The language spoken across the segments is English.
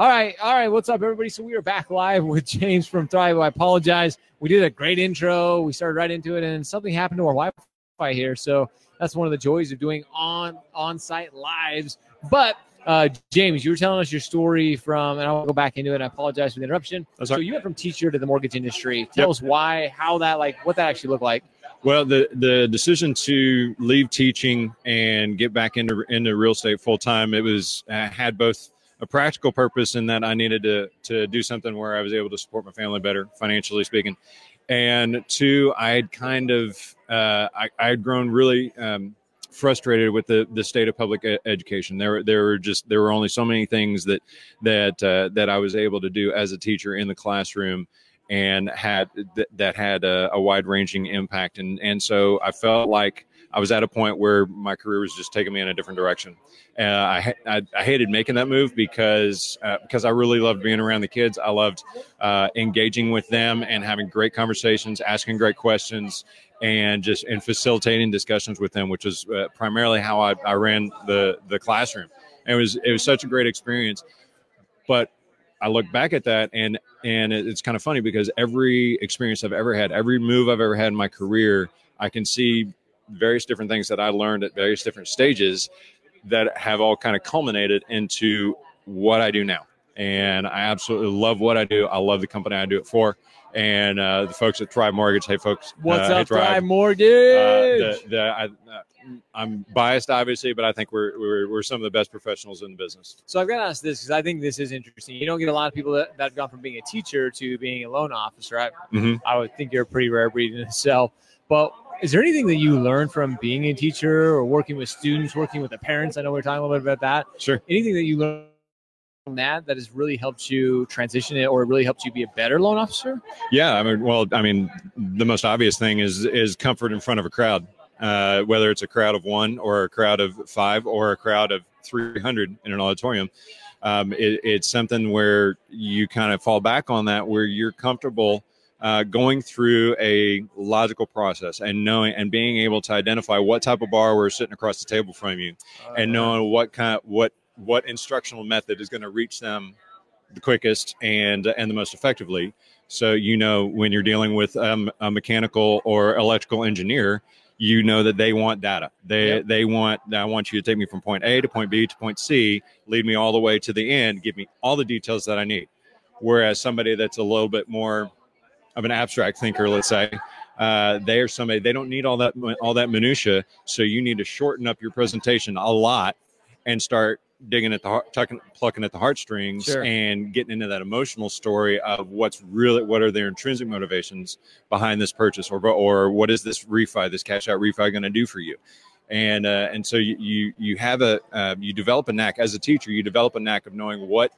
All right, all right. What's up, everybody? So we are back live with James from Thrive. I apologize. We did a great intro. We started right into it, and something happened to our Wi-Fi here. So that's one of the joys of doing on on-site lives. But uh, James, you were telling us your story from, and I'll go back into it. I apologize for the interruption. So you went from teacher to the mortgage industry. Tell Yep. us why, how that, like, what that actually looked like. Well, the the decision to leave teaching and get back into into real estate full time, it was uh, had both a practical purpose in that I needed to to do something where I was able to support my family better, financially speaking, and two, I had kind of uh, I, I had grown really. Um, frustrated with the, the state of public education there there were just there were only so many things that that uh, that I was able to do as a teacher in the classroom and had th- that had a, a wide ranging impact and and so I felt like I was at a point where my career was just taking me in a different direction. Uh, I, I I hated making that move because uh, because I really loved being around the kids. I loved uh, engaging with them and having great conversations, asking great questions, and just and facilitating discussions with them, which was uh, primarily how I, I ran the the classroom. And it was it was such a great experience. But I look back at that and and it's kind of funny because every experience I've ever had, every move I've ever had in my career, I can see various different things that I learned at various different stages that have all kind of culminated into what I do now. And I absolutely love what I do. I love the company I do it for. And uh, the folks at Thrive Mortgage, hey folks, What's uh, hey, up, Thrive Uh, Mortgage? the, the, I, uh, I'm biased, obviously, but I think we're, we're we're some of the best professionals in the business. So I've got to ask this because I think this is interesting. You don't get a lot of people that, that have gone from being a teacher to being a loan officer. I, Mhm. I would think you're a pretty rare breed in itself. But is there anything that you learned from being a teacher or working with students, working with the parents? I know we are talking a little bit about that. Sure. Anything that you learned from that that has really helped you transition it or really helped you be a better loan officer? Yeah, I mean, well, I mean, the most obvious thing is is comfort in front of a crowd, uh, whether it's a crowd of one or a crowd of five or a crowd of three hundred in an auditorium. Um, it, it's something where you kind of fall back on that, where you're comfortable uh, going through a logical process and knowing and being able to identify what type of borrower is sitting across the table from you, and knowing what kind of, what what instructional method is going to reach them the quickest and and the most effectively. So you know when you're dealing with um, a mechanical or electrical engineer you know that they want data. They Yep. they want i want you to take me from point a to point b to point c lead me all the way to the end give me all the details that i need. Whereas somebody that's a little bit more of an abstract thinker let's say uh, they are somebody they don't need all that all that minutia so you need to shorten up your presentation a lot and start digging at the heart, tucking, plucking at the heartstrings Sure. and getting into that emotional story of what's really what are their intrinsic motivations behind this purchase or or what is this refi this cash out refi going to do for you and uh, and so you you, you have a uh, you develop a knack as a teacher you develop a knack of knowing what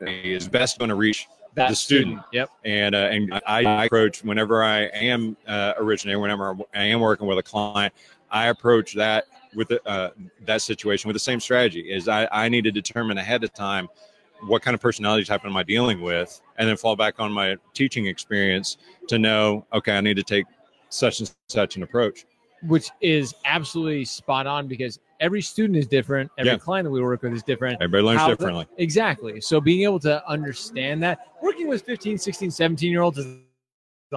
is best going to reach that the student. Yep. and uh, and I, I approach whenever I am uh, originating, whenever I am working with a client, I approach that with the, uh, that situation with the same strategy. Is I, I need to determine ahead of time what kind of personality type am I dealing with, and then fall back on my teaching experience to know, okay, I need to take such and such an approach. Which is absolutely spot on because every student is different. Every Yeah. client that we work with is different. Everybody learns How the- differently. Exactly. So being able to understand that, working with 15, 16, 17 year olds as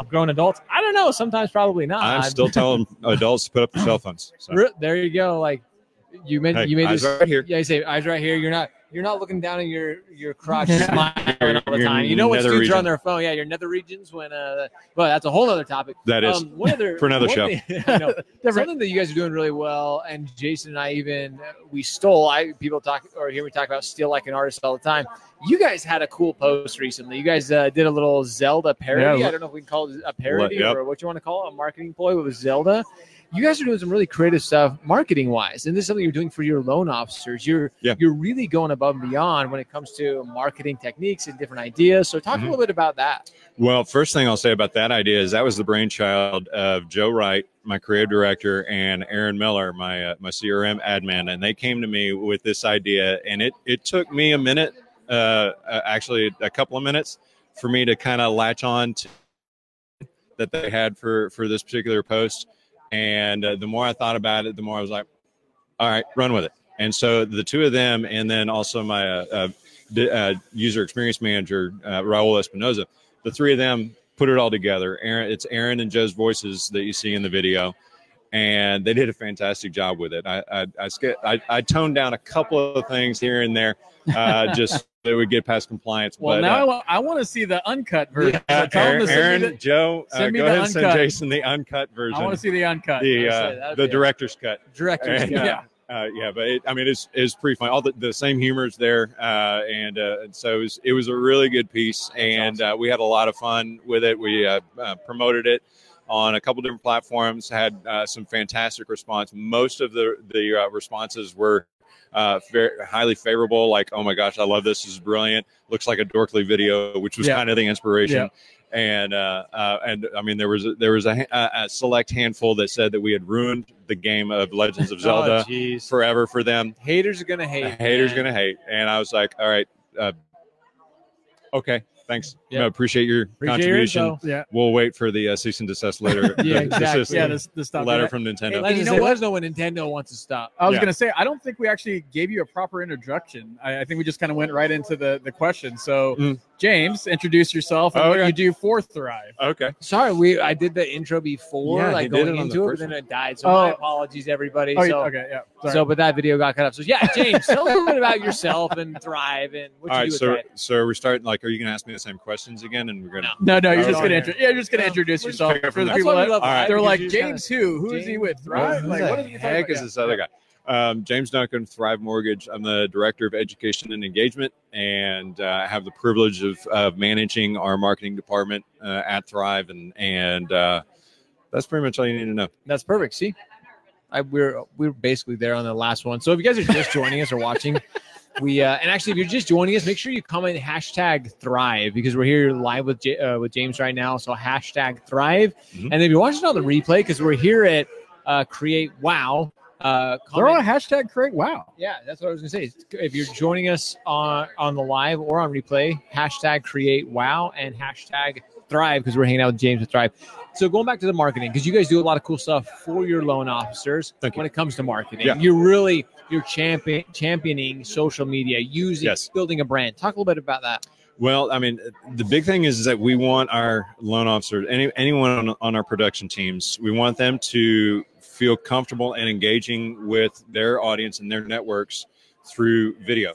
grown adults, I don't know. Sometimes probably not. I'm still telling adults to put up their cell phones. So, there you go. Like you made, hey, you made eyes this. right here. Yeah, you say eyes right here. You're not. You're not looking down at your your crotch, smiling all the time. You know when nether students are on their phone. Yeah, your nether regions. When uh, well, that's a whole other topic. That is Um, one other for another one show. thing- I know. Something that you guys are doing really well, and Jason and I even uh, we stole. I people talk or hear me talk about steal like an artist all the time. You guys had a cool post recently. You guys uh, did a little Zelda parody. Yeah. I don't know if we can call it a parody Yep. or what you want to call it, a marketing ploy with Zelda. You guys are doing some really creative stuff marketing wise, and this is something you're doing for your loan officers. You're Yeah. you're really going above and beyond when it comes to marketing techniques and different ideas. So talk Mhm. a little bit about that. Well, first thing I'll say about that idea is that was the brainchild of Joe Wright, my creative director, and Aaron Miller, my uh, my CRM admin, and they came to me with this idea, and it it took me a minute, uh, uh, actually a couple of minutes, for me to kind of latch on to that they had for for this particular post, and uh, the more I thought about it, the more I was like, all right, run with it. And so the two of them, and then also my uh, uh, uh, user experience manager, uh, Raul Espinoza, the three of them put it all together. Aaron, it's Aaron and Joe's voices that you see in the video, and they did a fantastic job with it. I I, I, I toned down a couple of things here and there, uh, just so it would get past compliance. Well, but, now uh, I, wa- I want to see the uncut version. uh, So Aaron, to Aaron, the- Joe, uh, go ahead and send. Jason the uncut version. I want to see the uncut. the uh, the director's cut. Director's cut. uh, uh, yeah, but it, I mean, it's it's pretty fun. All the, the same humor is there, uh, and uh, and so it was, it was a really good piece, and uh, we had a lot of fun with it. We uh, uh, promoted it on a couple different platforms, had uh, some fantastic response. Most of the the uh, responses were. Uh, very highly favorable. Like, oh my gosh, I love this. This is brilliant. Looks like a Dorkly video, which was Yeah. kind of the inspiration. Yeah. And uh, uh, and I mean, there was a, there was a, ha- a select handful that said that we had ruined the game of Legends of Zelda Oh, forever for them. Haters are gonna hate. Haters man. gonna hate, and I was like, all right, uh, okay, thanks. Yeah. No, appreciate your Appreciate contribution. info. Yeah. we'll wait for the uh, cease and desist letter. Yeah, the- exactly. desist Yeah, this this stuff. letter Yeah. from Nintendo. Let you us know what? let us know when Nintendo wants to stop. I was Yeah. going to say, I don't think we actually gave you a proper introduction. I, I think we just kind of went right into the, the question. So, Mm. James, introduce yourself and Oh, what okay. you do for Thrive. okay, Sorry, we I did the intro before, Yeah, he like going it on into it, but then it died. So Oh. my apologies, everybody. Oh, so, okay, yeah. Sorry. so, but that video got cut off. So yeah, James, tell a little bit about yourself and Thrive and what all you right. do with So, Thrive. so we're starting. Like, are you gonna ask me the same questions again? And we're gonna. no, no, you're Oh, just going to okay. intro- yeah, you're just going to Yeah. introduce yourself for the people that All right. They're like you just kinda- James who? Who is he with? Thrive? Like, what what is he talking heck is this other guy? Um, James Duncan, Thrive Mortgage. I'm the director of education and engagement, and uh, I have the privilege of, of managing our marketing department uh, at Thrive, and and uh, that's pretty much all you need to know. That's perfect. See, I, we're we're basically there on the last one. So if you guys are just joining us or watching, we uh, and actually if you're just joining us, make sure you comment hashtag Thrive because we're here live with J- uh, with James right now. So hashtag Thrive, Mhm. and if you're watching on the replay, because we're here at uh, Create Wow. Uh, They're on comment, hashtag create wow. yeah, that's what I was gonna say. If you're joining us on on the live or on replay, hashtag Create Wow and hashtag Thrive because we're hanging out with James with Thrive. So going back to the marketing, because you guys do a lot of cool stuff for your loan officers Thank you. when it comes to marketing. Yeah. You're really you're champion championing social media, using Yes. building a brand. Talk a little bit about that. Well, I mean, the big thing is that we want our loan officers, any anyone on, on our production teams, we want them to feel comfortable and engaging with their audience and their networks through video,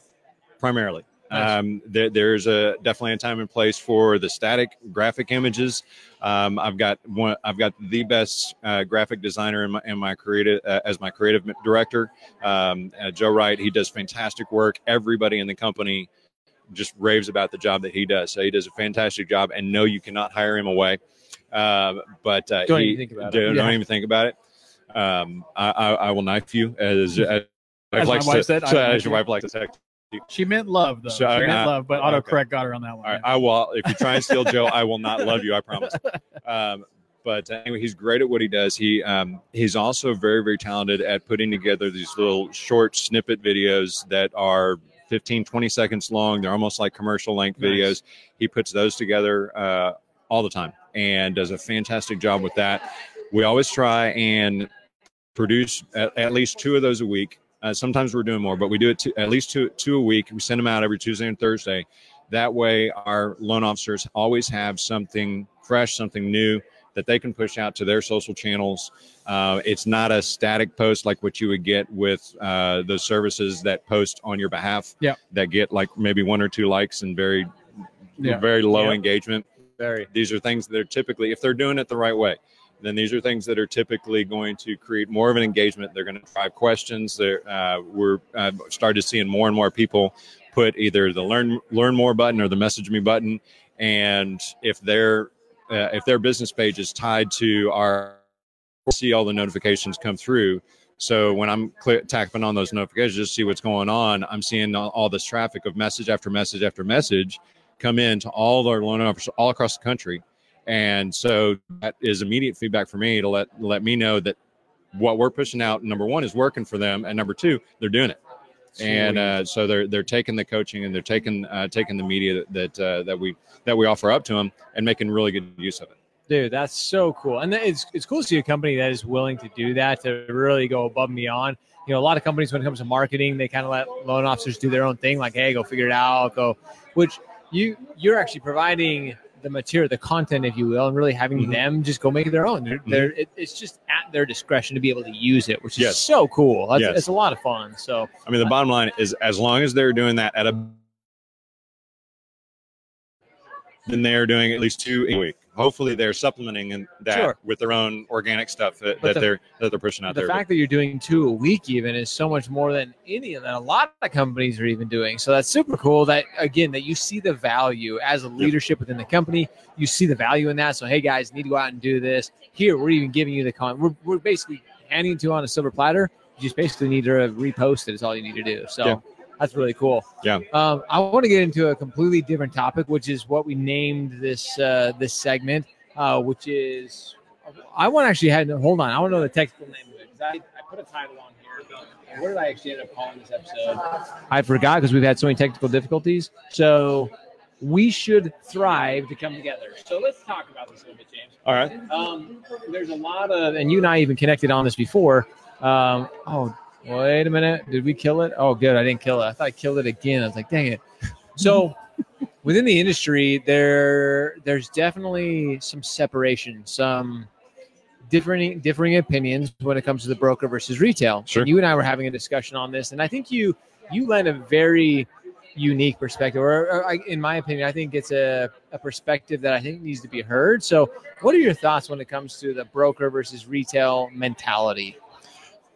primarily. Nice. Um, there, there's a definitely a time and place for the static graphic images. Um, I've got one. I've got the best uh, graphic designer in my, in my creative uh, as my creative director, um, uh, Joe Wright. He does fantastic work. Everybody in the company just raves about the job that he does. So he does a fantastic job, and no, you cannot hire him away. Um, but uh, Don't he, even think about it. don't, Yeah. don't even think about it. Um, I, I, I will knife you as, as, As my wife to- said, so as your wife likes to text. She meant love, though. So, she meant uh, love, but okay. autocorrect got her on that one. All right, I will. If you try and steal Joe, I will not love you. I promise. Um, but anyway, he's great at what he does. He um, he's also very very talented at putting together these little short snippet videos that are 15 20 seconds long. They're almost like commercial length Nice. videos. He puts those together uh, all the time and does a fantastic job with that. We always try and produce at, at least two of those a week. Uh, sometimes we're doing more, but we do it two, at least two two a week. We send them out every Tuesday and Thursday. That way, our loan officers always have something fresh, something new that they can push out to their social channels. Uh, it's not a static post like what you would get with uh, those services that post on your behalf. Yeah. That get like maybe one or two likes and very, Yeah. very low Yeah. engagement. Very. These are things that are typically, if they're doing it the right way, then these are things that are typically going to create more of an engagement. They're going to drive questions. Uh, we're uh, started seeing more and more people put either the learn learn more button or the message me button, and if their uh, if their business page is tied to our see all the notifications come through. So when I'm tapping on those notifications, just see what's going on. I'm seeing all, all this traffic of message after message after message come in to all our loan officers all across the country, and so that is immediate feedback for me to let let me know that what we're pushing out number one is working for them, and number two they're doing it and uh, so they're they're taking the coaching and they're taking uh, taking the media that uh, that we that we offer up to them and making really good use of it. Dude, that's so cool. And it's, it's cool to see a company that is willing to do that, to really go above and beyond. you know, a lot of companies when it comes to marketing, they kind of let loan officers do their own thing, like, hey, go figure it out, go. Which you you're actually providing the material, the content, if you will, and really having Mhm. them just go make their own. They're, they're, it, it's just at their discretion to be able to use it, which is Yes. so cool. That's, Yes. It's a lot of fun. So I mean, the bottom line is as long as they're doing that at a then they're doing at least two a week. Hopefully, they're supplementing in that Sure. with their own organic stuff that, that the- they're that they're pushing out the there. The fact that you're doing two a week even is so much more than any of that a lot of companies are even doing so that's super cool that again that you see the value as a leadership within the company you see the value in that so hey guys need to go out and do this here we're even giving you the con we're, we're basically handing it to you on a silver platter you just basically need to repost it is all you need to do so Yeah. That's really cool Yeah. um, i want to get into a completely different topic which is what we named this uh, this segment uh, which is I want to actually have hold on. I want to know the technical name of it because I, I put a title on here. What did I actually end up calling this episode? I forgot because we've had so many technical difficulties. So we should thrive to come together. So let's talk about this a little bit, James. All right. Um, there's a lot of, and you and I even connected on this before. Um, oh, wait a minute. Did we kill it? Oh, good. I didn't kill it. I thought I killed it again. I was like, dang it. So within the industry, there there's definitely some separation, some differing differing opinions when it comes to the broker versus retail. Sure. And you and I were having a discussion on this, and I think you you lend a very unique perspective, or, or I, in my opinion, I think it's a, a perspective that I think needs to be heard. So, what are your thoughts when it comes to the broker versus retail mentality?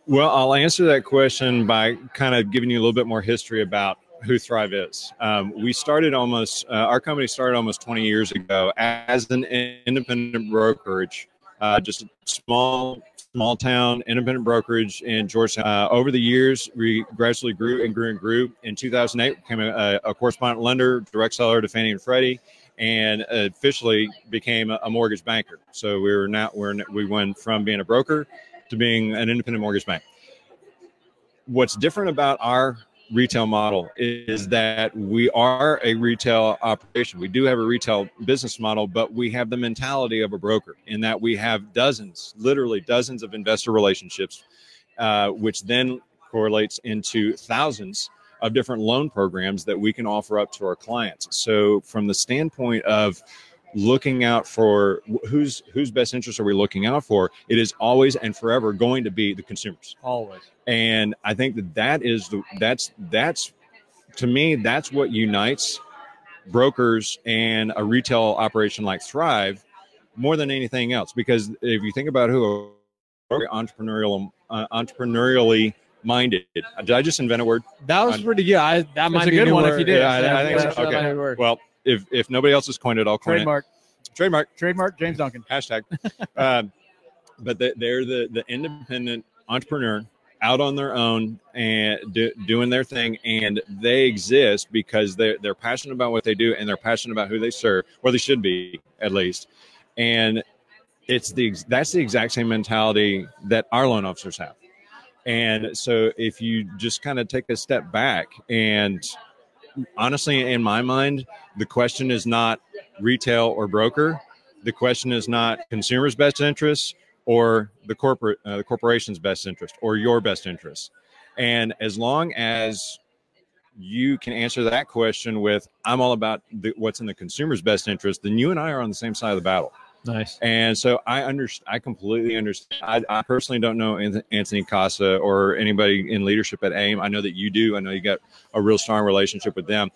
Well, I'll answer that question by kind of giving you a little bit more history about who Thrive is. Um, we started almost, uh, our company started almost 20 years ago as an independent brokerage, uh, just a small, small town independent brokerage in Georgetown. Uh, over the years, we gradually grew and grew and grew. In 2008, became a, a correspondent lender, direct seller to Fannie and Freddie. And officially became a, a mortgage banker. So we were now we're we went from being a broker to being an independent mortgage bank. What's different about our retail model is that we are a retail operation. We do have a retail business model, but we have the mentality of a broker in that we have dozens, literally dozens of investor relationships, uh, which then correlates into thousands of different loan programs that we can offer up to our clients. So, from the standpoint of looking out for whose whose best interest are we looking out for it is always and forever going to be the consumers Always. and i think that that is the that's that's to me that's what unites brokers and a retail operation like thrive more than anything else because if you think about who are entrepreneurial uh, entrepreneurially minded did i just invent a word That was pretty good. I, that might be a good one if you did. Yeah, I- I think so. Okay. word. well if if nobody else has coined it i'll coin Trademark, it trademark trademark, James Duncan. hashtag. um, but they, they're the the independent entrepreneur out on their own and do, doing their thing, and they exist because they're they're passionate about what they do and they're passionate about who they serve, or they should be at least. And it's the that's the exact same mentality that our loan officers have. And so if you just kind of take a step back and honestly in my mind the question is not retail or broker. The question is not consumers best interest or the corporate uh, the corporation's best interest or your best interest. And as long as you can answer that question with i'm all about the, what's in the consumer's best interest then you and i are on the same side of the battle Nice. and so I understand. I completely understand. I, I personally don't know Anthony Casa or anybody in leadership at AIME. I know that you do. I know you got a real strong relationship with them.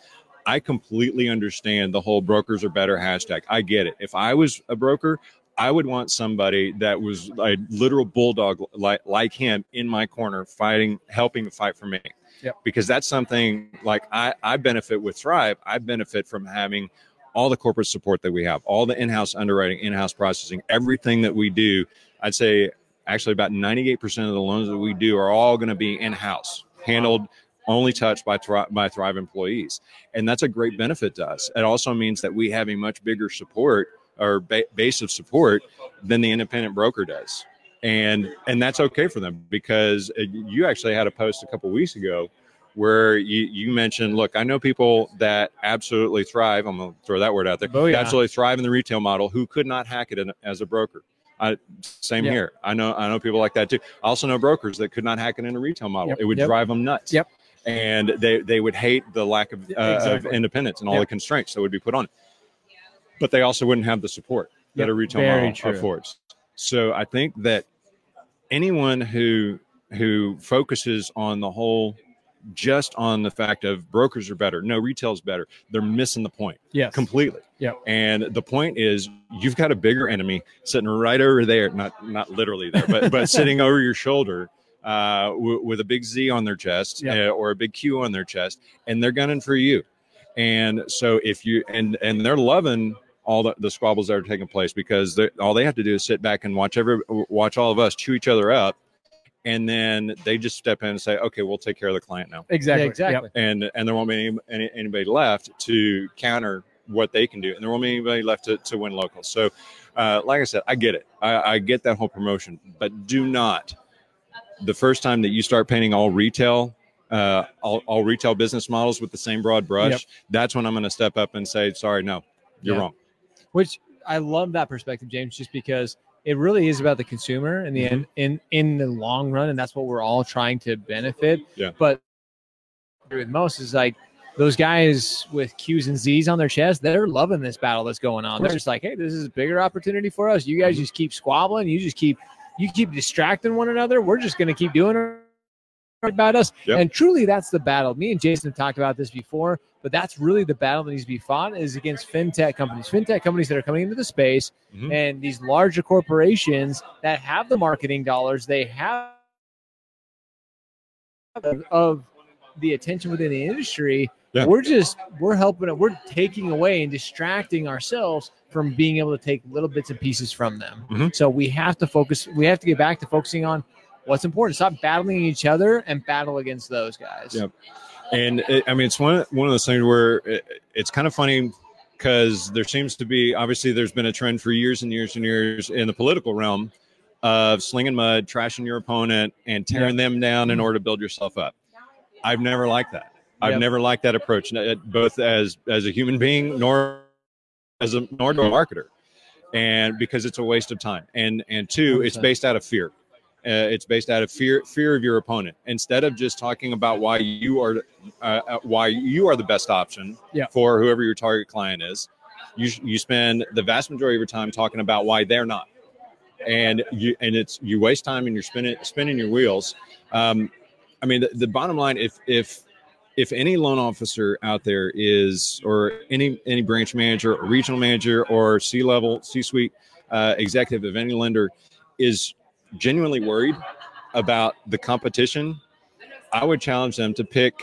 I completely understand the whole brokers are better hashtag. I get it. If I was a broker, I would want somebody that was a literal bulldog like like him in my corner, fighting, helping to fight for me. Yep. Because that's something like I, I benefit with Thrive. I benefit from having all the corporate support that we have, all the in-house underwriting, in-house processing, everything that we do. I'd say actually about 98% of the loans that we do are all going to be in-house, handled only touched by Thrive, by Thrive employees, and that's a great benefit to us. It also means that we have a much bigger support or ba- base of support than the independent broker does, and and that's okay for them because uh, you actually had a post a couple weeks ago where you, you mentioned, look, I know people that absolutely thrive. I'm going to throw that word out there. Oh, yeah. Absolutely thrive in the retail model who could not hack it in, as a broker. I same Yeah. here. I know I know people like that too. I also know brokers that could not hack it in a retail model. Yep. It would Yep. drive them nuts. Yep. And they they would hate the lack of, uh, of independence and all Yep. the constraints that would be put on it. But they also wouldn't have the support that a retail Very model true. affords. So I think that anyone who who focuses on the whole just on the fact of brokers are better, no retail's better, they're missing the point Yeah, completely. Yeah. And the point is, you've got a bigger enemy sitting right over there, not not literally there, but but sitting over your shoulder uh, w- with a big Z on their chest Yep. uh, or a big Q on their chest, and they're gunning for you. And so if you and and they're loving all the, the squabbles that are taking place because all they have to do is sit back and watch every watch all of us chew each other up, and then they just step in and say, okay, we'll take care of the client now Exactly. Yeah, exactly. and and there won't be any, any, anybody left to counter what they can do, and there won't be anybody left to, to win local. So, uh, like I said, I get it. I, I get that whole promotion, but do not the first time that you start painting all retail. Uh, all, all retail business models with the same broad brush. Yep. That's when I'm going to step up and say, "Sorry, no, you're Yeah. wrong." which I love that perspective, James, just because it really is about the consumer in the Mhm. end, in in the long run, and that's what we're all trying to benefit. Yeah. But with most is like those guys with Q's and Z's on their chest, they're loving this battle that's going on. They're just like, hey, this is a bigger opportunity for us. You guys Mhm. just keep squabbling. You just keep you keep distracting one another. We're just going to keep doing it about us. Yep. And truly, that's the battle. Me and Jason have talked about this before, but that's really the battle that needs to be fought is against fintech companies, fintech companies that are coming into the space, Mhm. and these larger corporations that have the marketing dollars, they have of, the attention within the industry. Yeah. We're just we're helping it. We're taking away and distracting ourselves from being able to take little bits and pieces from them. Mhm. So we have to focus. We have to get back to focusing on what's important. Stop battling each other and battle against those guys. Yep. And it, I mean, it's one one of those things where it, it's kind of funny because there seems to be obviously there's been a trend for years and years and years in the political realm of slinging mud, trashing your opponent, and tearing them down in mm-hmm. order to build yourself up. I've never liked that. I've Yep. never liked that approach, uh, both as as a human being nor as a nor a marketer, and because it's a waste of time. And and two, it's based out of fear. Uh, it's based out of fear fear of your opponent instead of just talking about why you are uh, uh, why you are the best option Yeah. for whoever your target client is. You you spend the vast majority of your time talking about why they're not, and you and it's you waste time and you're spinning spinning your wheels. Um, I mean, the, the bottom line, if if if any loan officer out there is, or any any branch manager, or regional manager, or C level, C suite uh, executive of any lender is genuinely worried about the competition, I would challenge them to pick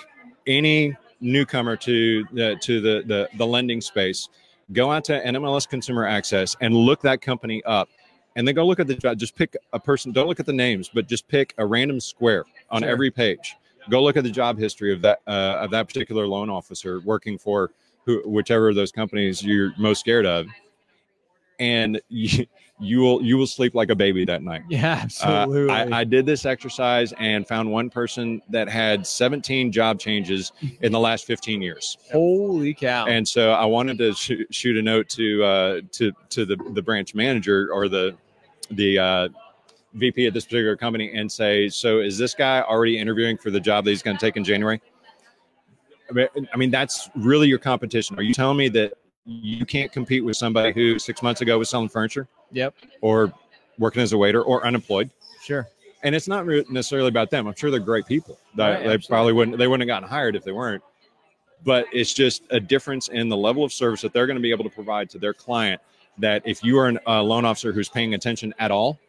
any newcomer to the to the the, the lending space. Go out to NMLS Consumer Access and look that company up, and then go look at the job. Just pick a person. Don't look at the names, but just pick a random square on Sure. every page. Go look at the job history of that uh, of that particular loan officer working for who, whichever of those companies you're most scared of, and you, you will you will sleep like a baby that night. Yeah, Uh, absolutely. I, I did this exercise and found one person that had 17 job changes in the last 15 years. Holy cow! And so I wanted to sh- shoot a note to uh, to to the, the branch manager or the the uh, VP at this particular company and say, so is this guy already interviewing for the job that he's going to take in January? I mean, that's really your competition. Are you telling me that you can't compete with somebody who six months ago was selling furniture yep, or working as a waiter or unemployed? sure. and it's not necessarily about them. I'm sure they're great people. That Right, they probably wouldn't they wouldn't have gotten hired if they weren't. But it's just a difference in the level of service that they're going to be able to provide to their client. That if you are an- a loan officer who's paying attention at all,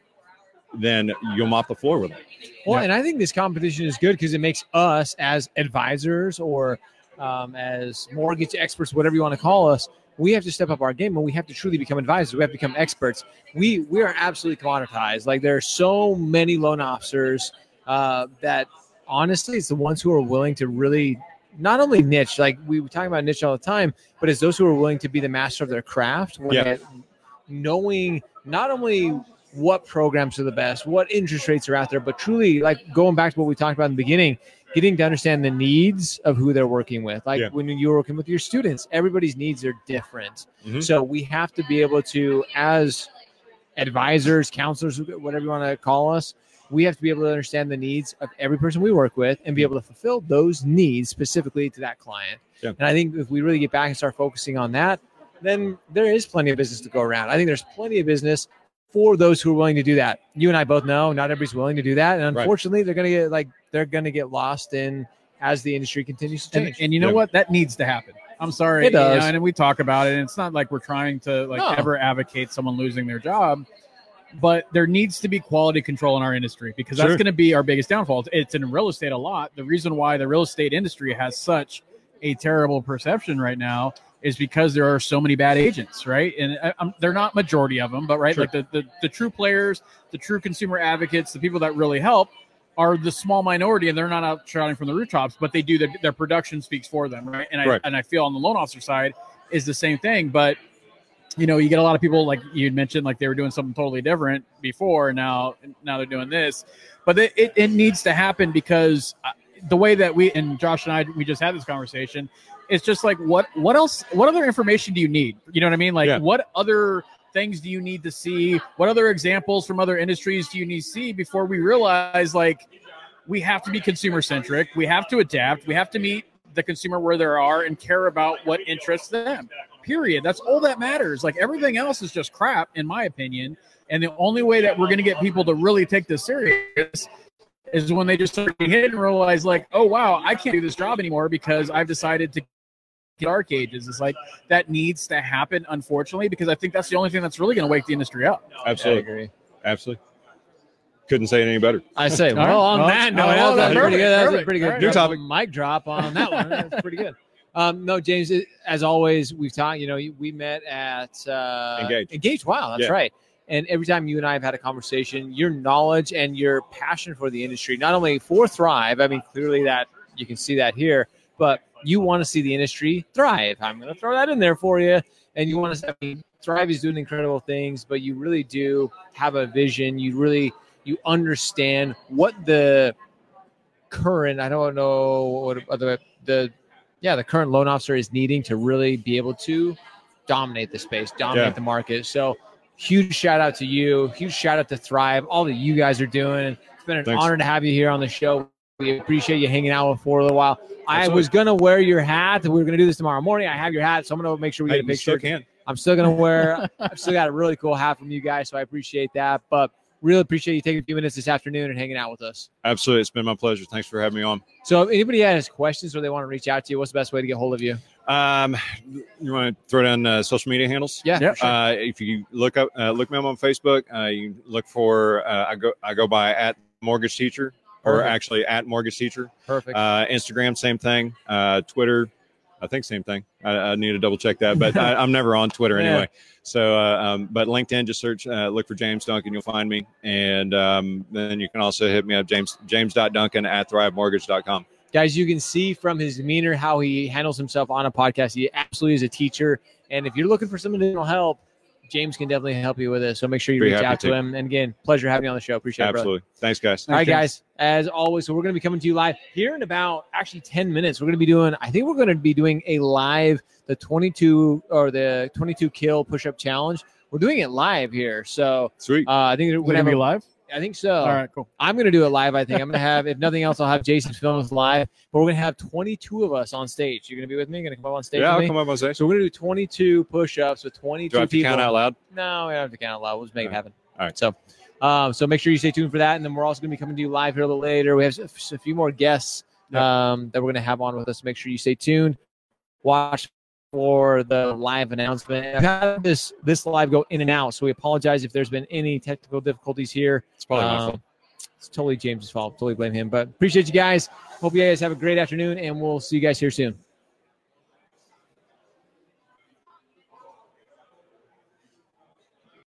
then you'll mop the floor with them. Well, Yeah. and I think this competition is good because it makes us as advisors or um, as mortgage experts, whatever you want to call us, we have to step up our game and we have to truly become advisors. We have to become experts. We we are absolutely commoditized. Like there are so many loan officers uh, that honestly, it's the ones who are willing to really not only niche, like we were talking about niche all the time, but it's those who are willing to be the master of their craft. when Yeah. knowing not only what programs are the best, what interest rates are out there, but truly like going back to what we talked about in the beginning, getting to understand the needs of who they're working with. Like Yeah. when you're working with your students, everybody's needs are different. Mhm. So we have to be able to, as advisors, counselors, whatever you want to call us, we have to be able to understand the needs of every person we work with and be able to fulfill those needs specifically to that client. Yeah. And I think if we really get back and start focusing on that, then there is plenty of business to go around. I think there's plenty of business for those who are willing to do that. You and I both know not everybody's willing to do that, and Right. unfortunately, they're going to get like they're going to get lost in as the industry continues to and, change. and you know Yeah. what? That needs to happen. I'm sorry. It you know, does. and we talk about it. And it's not like we're trying to like No. ever advocate someone losing their job, but there needs to be quality control in our industry because that's Sure. going to be our biggest downfall. It's in real estate a lot. The reason why the real estate industry has such a terrible perception right now is because there are so many bad agents, right? And I, I'm, they're not majority of them, but right, Sure. like the, the the true players, the true consumer advocates, the people that really help are the small minority, and they're not out shouting from the rooftops, but they do their, their production speaks for them, right? And I Right. and I feel on the loan officer side is the same thing, but you know, you get a lot of people like you mentioned, like they were doing something totally different before. Now, now they're doing this, but it, it, it needs to happen because uh, the way that we and Josh and I we just had this conversation, it's just like what what else? What other information do you need? You know what I mean? Like Yeah. what other things do you need to see? What other examples from other industries do you need to see before we realize like we have to be consumer centric. We have to adapt. We have to meet the consumer where they are and care about what interests them. Period. That's all that matters. Like everything else is just crap, in my opinion. And the only way that we're going to get people to really take this serious is when they just start getting hit and realize, like, oh wow, I can't do this job anymore because I've decided to dark ages. is like that needs to happen, unfortunately, because I think that's the only thing that's really going to wake the industry up. Absolutely. agree. Absolutely. Couldn't say it any better. I say, well, right. on Well, that note, well, that's that's pretty good. That's a pretty good perfect. New topic. mic drop on that one. That's pretty good. Um, no, James, as always, we've talked, you know, we met at uh, Engage. Engage. Wow, that's Yeah. right. And every time you and I have had a conversation, your knowledge and your passion for the industry, not only for Thrive, I mean, clearly that you can see that here, but you want to see the industry thrive. I'm going to throw that in there for you. And you want to, I mean, Thrive is doing incredible things, but you really do have a vision. You really, you understand what the current, I don't know what uh, the, the, yeah, the current loan officer is needing to really be able to dominate the space, dominate Yeah. the market. So huge shout out to you. Huge shout out to Thrive, all that you guys are doing. It's been an Thanks. honor to have you here on the show. We appreciate you hanging out with for a little while. I Absolutely. was gonna wear your hat. We were gonna do this tomorrow morning. I have your hat, so I'm gonna make sure we Hey, get a you still can. I'm still gonna wear. I've still got a really cool hat from you guys, so I appreciate that. But really appreciate you taking a few minutes this afternoon and hanging out with us. Absolutely. It's been my pleasure. Thanks for having me on. So, if anybody has questions or they want to reach out to you, what's the best way to get hold of you? Um, you want to throw down uh, social media handles? Yeah, Yeah. sure. Uh, if you look up, uh, look me up on Facebook. Uh, you look for uh, I go I go by at mortgage teacher or Perfect. actually at mortgage teacher. perfect. Uh, Instagram, same thing. Uh, Twitter, I think same thing. I, I need to double check that, but I, I'm never on Twitter Yeah. anyway. So, uh, um, but LinkedIn, just search, uh, look for James Duncan, you'll find me, and um, then you can also hit me up James James.Duncan at ThriveMortgage.com. Guys, you can see from his demeanor how he handles himself on a podcast. He absolutely is a teacher. And if you're looking for some additional help, James can definitely help you with it. So make sure you Be reach out to to. him. And again, pleasure having you on the show. Appreciate it. brother. Absolutely. Thanks, guys. All right, Thanks, guys. As always, so we're going to be coming to you live here in about actually 10 minutes. We're going to be doing, I think we're going to be doing a live, the 22 or the 22 kill push up challenge. We're doing it live here. So Sweet. uh, I think we're We're going to gonna be a, live. I think so. All right, cool. I'm going to do it live. I think I'm going to have, if nothing else, I'll have Jason film us live. But we're going to have 22 of us on stage. You're going to be with me. Going to come up on stage yeah, I'll me. come up on stage. So we're going to do 22 push-ups with 22 Do I have to count out loud? No, we don't have to count out loud. We'll just make it All right. happen. All right. So, um, so make sure you stay tuned for that, and then we're also going to be coming to you live here a little later. We have a few more guests um, that we're going to have on with us. Make sure you stay tuned. Watch for the live announcement. I've had this this live go in and out, so we apologize if there's been any technical difficulties here. It's probably my Um, fault. It's totally James's fault. Totally blame him. But appreciate you guys. Hope you guys have a great afternoon, and we'll see you guys here soon.